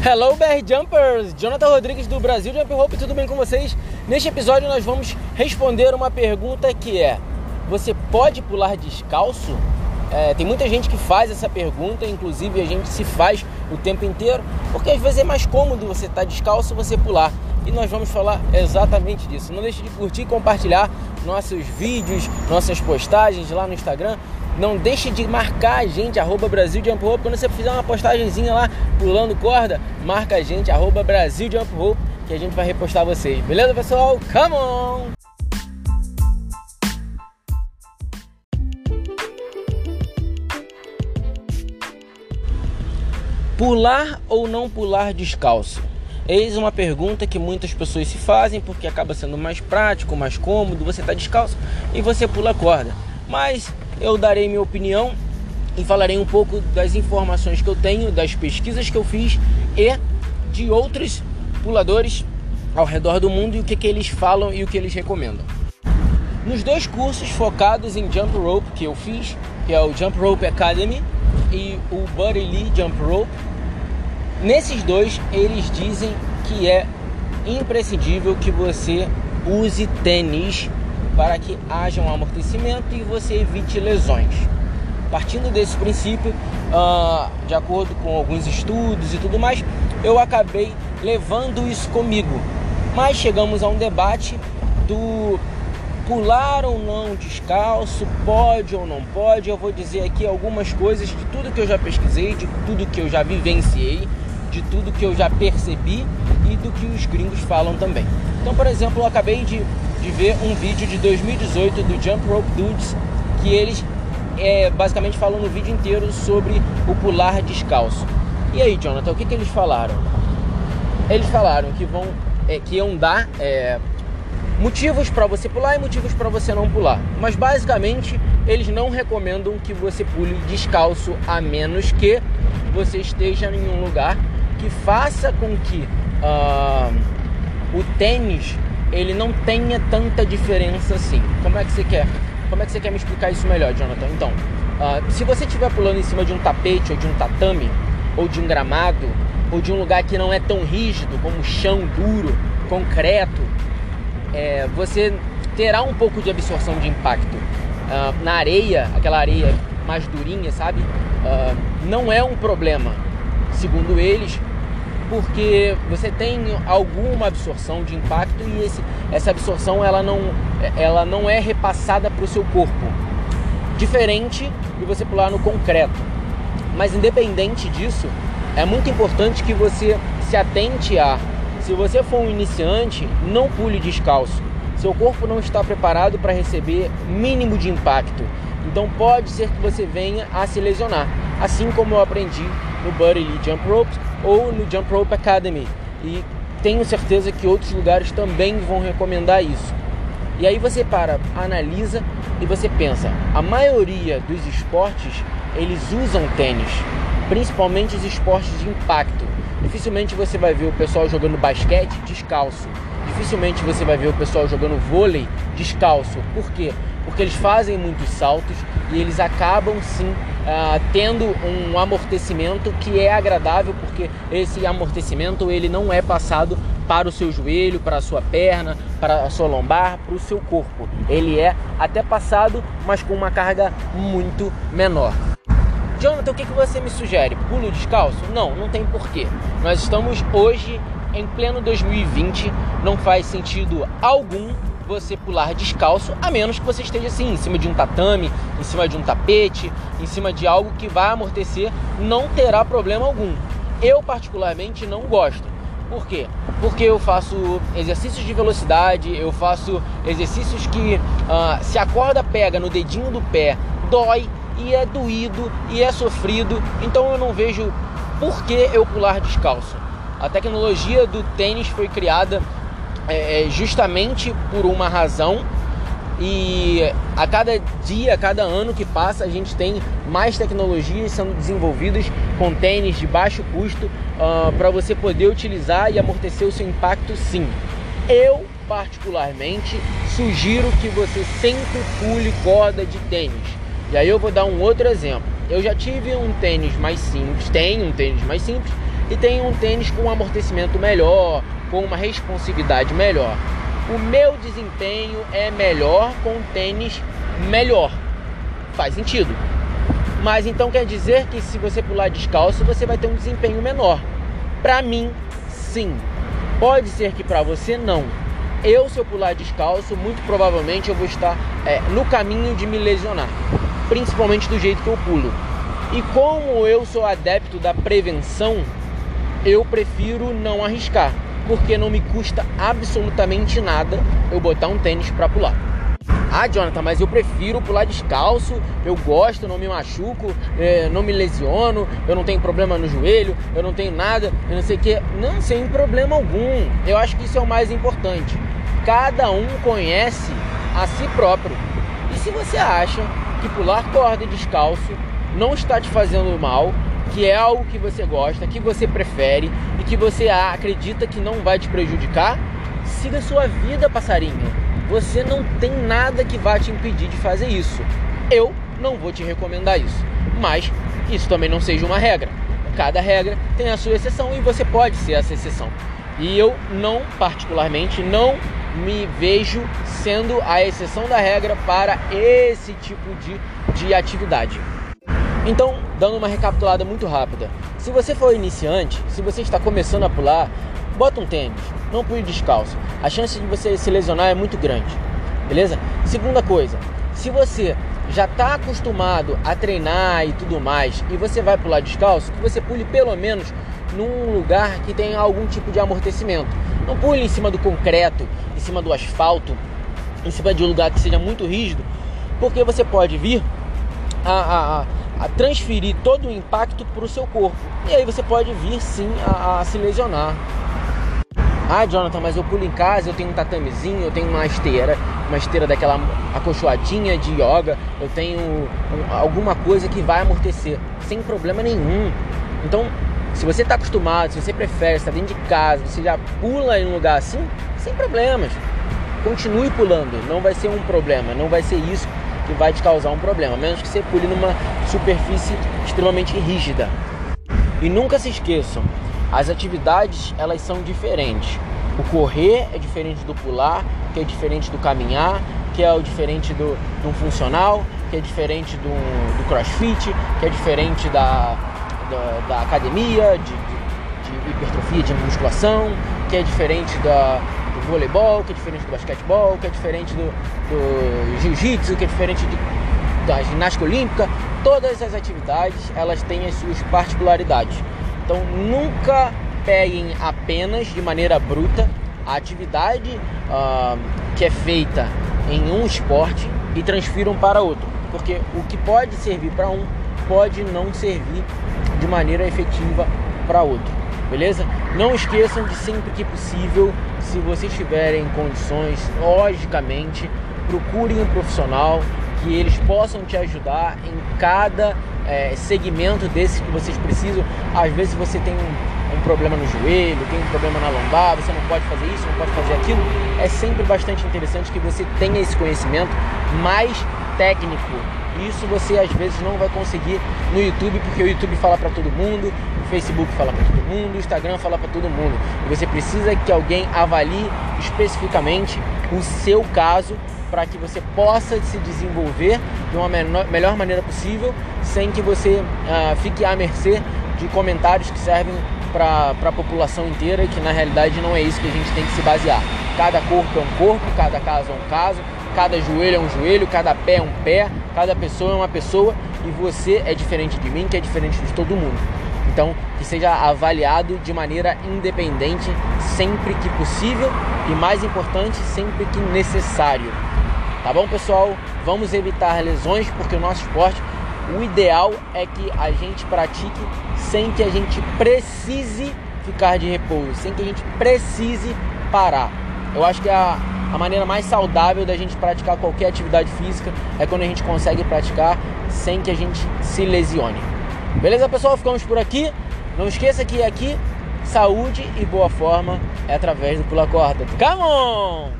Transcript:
Hello BR Jumpers, Jonathan Rodrigues do Brasil Jump Rope, tudo bem com vocês? Neste episódio nós vamos responder uma pergunta que é: você pode pular descalço? É, tem muita gente que faz essa pergunta, inclusive a gente se faz o tempo inteiro, porque às vezes é mais cômodo você estar tá descalço você pular. E nós vamos falar exatamente disso. Não deixe de curtir e compartilhar nossos vídeos, nossas postagens lá no Instagram. Não deixe de marcar a gente, arroba Brasil Jump Rope. Quando você fizer uma postagemzinha lá pulando corda, marca a gente, arroba Brasil Jump Rope, que a gente vai repostar vocês. Beleza, pessoal? Come on! Pular ou não pular descalço? Eis uma pergunta que muitas pessoas se fazem porque acaba sendo mais prático, mais cômodo, você está descalço e você pula a corda. Mas eu darei minha opinião e falarei um pouco das informações que eu tenho, das pesquisas que eu fiz e de outros puladores ao redor do mundo e o que, que eles falam e o que eles recomendam. Nos dois cursos focados em jump rope que eu fiz, que é o Jump Rope Academy e o Buddy Lee Jump Rope, nesses dois eles dizem que é imprescindível que você use tênis para que haja um amortecimento e você evite lesões. Partindo desse princípio, uh, de acordo com alguns estudos e tudo mais, eu acabei levando isso comigo. Mas chegamos a um debate do pular ou não descalço, pode ou não pode. Eu vou dizer aqui algumas coisas de tudo que eu já pesquisei, de tudo que eu já vivenciei, de tudo que eu já percebi e do que os gringos falam também. Então, por exemplo, eu acabei de de ver um vídeo de 2018 do Jump Rope Dudes que eles é, basicamente falam no vídeo inteiro sobre o pular descalço. E aí, Jonathan, o que, que eles falaram? Eles falaram que vão é, que iam dar é, motivos para você pular e motivos para você não pular. Mas basicamente eles não recomendam que você pule descalço a menos que você esteja em um lugar que faça com que uh, o tênis ele não tenha tanta diferença assim. Como é que você quer? Como é que você quer me explicar isso melhor, Jonathan? Então, uh, se você estiver pulando em cima de um tapete ou de um tatame ou de um gramado ou de um lugar que não é tão rígido como chão duro, concreto, é, você terá um pouco de absorção de impacto. Uh, na areia, aquela areia mais durinha, sabe? Uh, não é um problema. Segundo eles, porque você tem alguma absorção de impacto e esse, essa absorção ela não, ela não é repassada para o seu corpo. Diferente de você pular no concreto. Mas independente disso, é muito importante que você se atente a, se você for um iniciante, não pule descalço. Seu corpo não está preparado para receber mínimo de impacto. Então pode ser que você venha a se lesionar, assim como eu aprendi no Buddy Jump Ropes ou no Jump Rope Academy. E tenho certeza que outros lugares também vão recomendar isso. E aí você para, analisa e você pensa, a maioria dos esportes eles usam tênis, principalmente os esportes de impacto. Dificilmente você vai ver o pessoal jogando basquete descalço. Dificilmente você vai ver o pessoal jogando vôlei descalço. Por quê? Porque eles fazem muitos saltos e eles acabam sim uh, tendo um amortecimento que é agradável, porque esse amortecimento ele não é passado para o seu joelho, para a sua perna, para a sua lombar, para o seu corpo. Ele é até passado, mas com uma carga muito menor. Jonathan, o que, que você me sugere? Pulo descalço? Não, não tem porquê. Nós estamos hoje em pleno 2020, não faz sentido algum você pular descalço, a menos que você esteja assim, em cima de um tatame, em cima de um tapete, em cima de algo que vai amortecer, não terá problema algum. Eu, particularmente, não gosto. Por quê? Porque eu faço exercícios de velocidade, eu faço exercícios que uh, se a corda pega no dedinho do pé, dói e é doído e é sofrido, então eu não vejo por que eu pular descalço. A tecnologia do tênis foi criada é, é, justamente por uma razão e a cada dia, a cada ano que passa, a gente tem mais tecnologias sendo desenvolvidas com tênis de baixo custo uh, para você poder utilizar e amortecer o seu impacto, sim. Eu, particularmente, sugiro que você sempre pule corda de tênis. E aí eu vou dar um outro exemplo. Eu já tive um tênis mais simples, tenho um tênis mais simples, e tem um tênis com um amortecimento melhor, com uma responsividade melhor. O meu desempenho é melhor com um tênis melhor. Faz sentido. Mas então quer dizer que se você pular descalço, você vai ter um desempenho menor. Para mim, sim. Pode ser que para você não. Eu, se eu pular descalço, muito provavelmente eu vou estar é, no caminho de me lesionar, principalmente do jeito que eu pulo. E como eu sou adepto da prevenção, eu prefiro não arriscar, porque não me custa absolutamente nada eu botar um tênis para pular. Ah, Jonathan, mas eu prefiro pular descalço, eu gosto, não me machuco, é, não me lesiono, eu não tenho problema no joelho, eu não tenho nada, eu não sei o que. Não, sem problema algum. Eu acho que isso é o mais importante. Cada um conhece a si próprio. E se você acha que pular corda descalço não está te fazendo mal, que é algo que você gosta, que você prefere e que você acredita que não vai te prejudicar, siga sua vida, passarinho você não tem nada que vá te impedir de fazer isso. Eu não vou te recomendar isso, mas isso também não seja uma regra. Cada regra tem a sua exceção e você pode ser essa exceção. E eu não, particularmente, não me vejo sendo a exceção da regra para esse tipo de, de atividade. Então, dando uma recapitulada muito rápida, se você for iniciante, se você está começando a pular, bota um tênis, não pule descalço. A chance de você se lesionar é muito grande, beleza? Segunda coisa, se você já está acostumado a treinar e tudo mais, e você vai pular descalço, que você pule pelo menos num lugar que tenha algum tipo de amortecimento. Não pule em cima do concreto, em cima do asfalto, em cima de um lugar que seja muito rígido, porque você pode vir a, a, a transferir todo o impacto para o seu corpo. E aí você pode vir sim a, a se lesionar. Ah, Jonathan, mas eu pulo em casa, eu tenho um tatamezinho, eu tenho uma esteira, uma esteira daquela acolchoadinha de yoga, eu tenho um, alguma coisa que vai amortecer, sem problema nenhum. Então, se você está acostumado, se você prefere, está dentro de casa, você já pula em um lugar assim, sem problemas. Continue pulando, não vai ser um problema, não vai ser isso que vai te causar um problema, menos que você pule numa superfície extremamente rígida. E nunca se esqueçam, as atividades elas são diferentes. O correr é diferente do pular, que é diferente do caminhar, que é o diferente do, do funcional, que é diferente do, do crossfit, que é diferente da, da, da academia, de, de, de, hipertrofia, de musculação, que é diferente da, voleibol, que é diferente do basquetebol, que é diferente do, do jiu-jitsu, que é diferente de, da ginástica olímpica. Todas as atividades elas têm as suas particularidades. Então nunca peguem apenas de maneira bruta a atividade uh, que é feita em um esporte e transfiram para outro, porque o que pode servir para um pode não servir de maneira efetiva para outro, beleza? Não esqueçam de sempre que possível, se vocês tiverem condições, logicamente, procurem um profissional que eles possam te ajudar em cada é, segmento desse que vocês precisam. Às vezes você tem um, um, problema no joelho, tem um problema na lombar, você não pode fazer isso, não pode fazer aquilo. É sempre bastante interessante que você tenha esse conhecimento mais técnico. Isso você às vezes não vai conseguir no YouTube, porque o YouTube fala para todo mundo, o Facebook fala para todo mundo, o Instagram fala para todo mundo. E você precisa que alguém avalie especificamente o seu caso para que você possa se desenvolver de uma menor, melhor maneira possível, sem que você uh, fique à mercê de comentários que servem para a população inteira e que na realidade não é isso que a gente tem que se basear. Cada corpo é um corpo, cada caso é um caso, cada joelho é um joelho, cada pé é um pé, cada pessoa é uma pessoa e você é diferente de mim, que é diferente de todo mundo. Então, que seja avaliado de maneira independente sempre que possível e mais importante, sempre que necessário. Tá bom, pessoal? Vamos evitar lesões porque o nosso esporte, o ideal é que a gente pratique sem que a gente precise ficar de repouso, sem que a gente precise parar. Eu acho que a, a maneira mais saudável da gente praticar qualquer atividade física é quando a gente consegue praticar sem que a gente se lesione. Beleza, pessoal? Ficamos por aqui. Não esqueça que aqui saúde e boa forma é através do pula corda. Come on!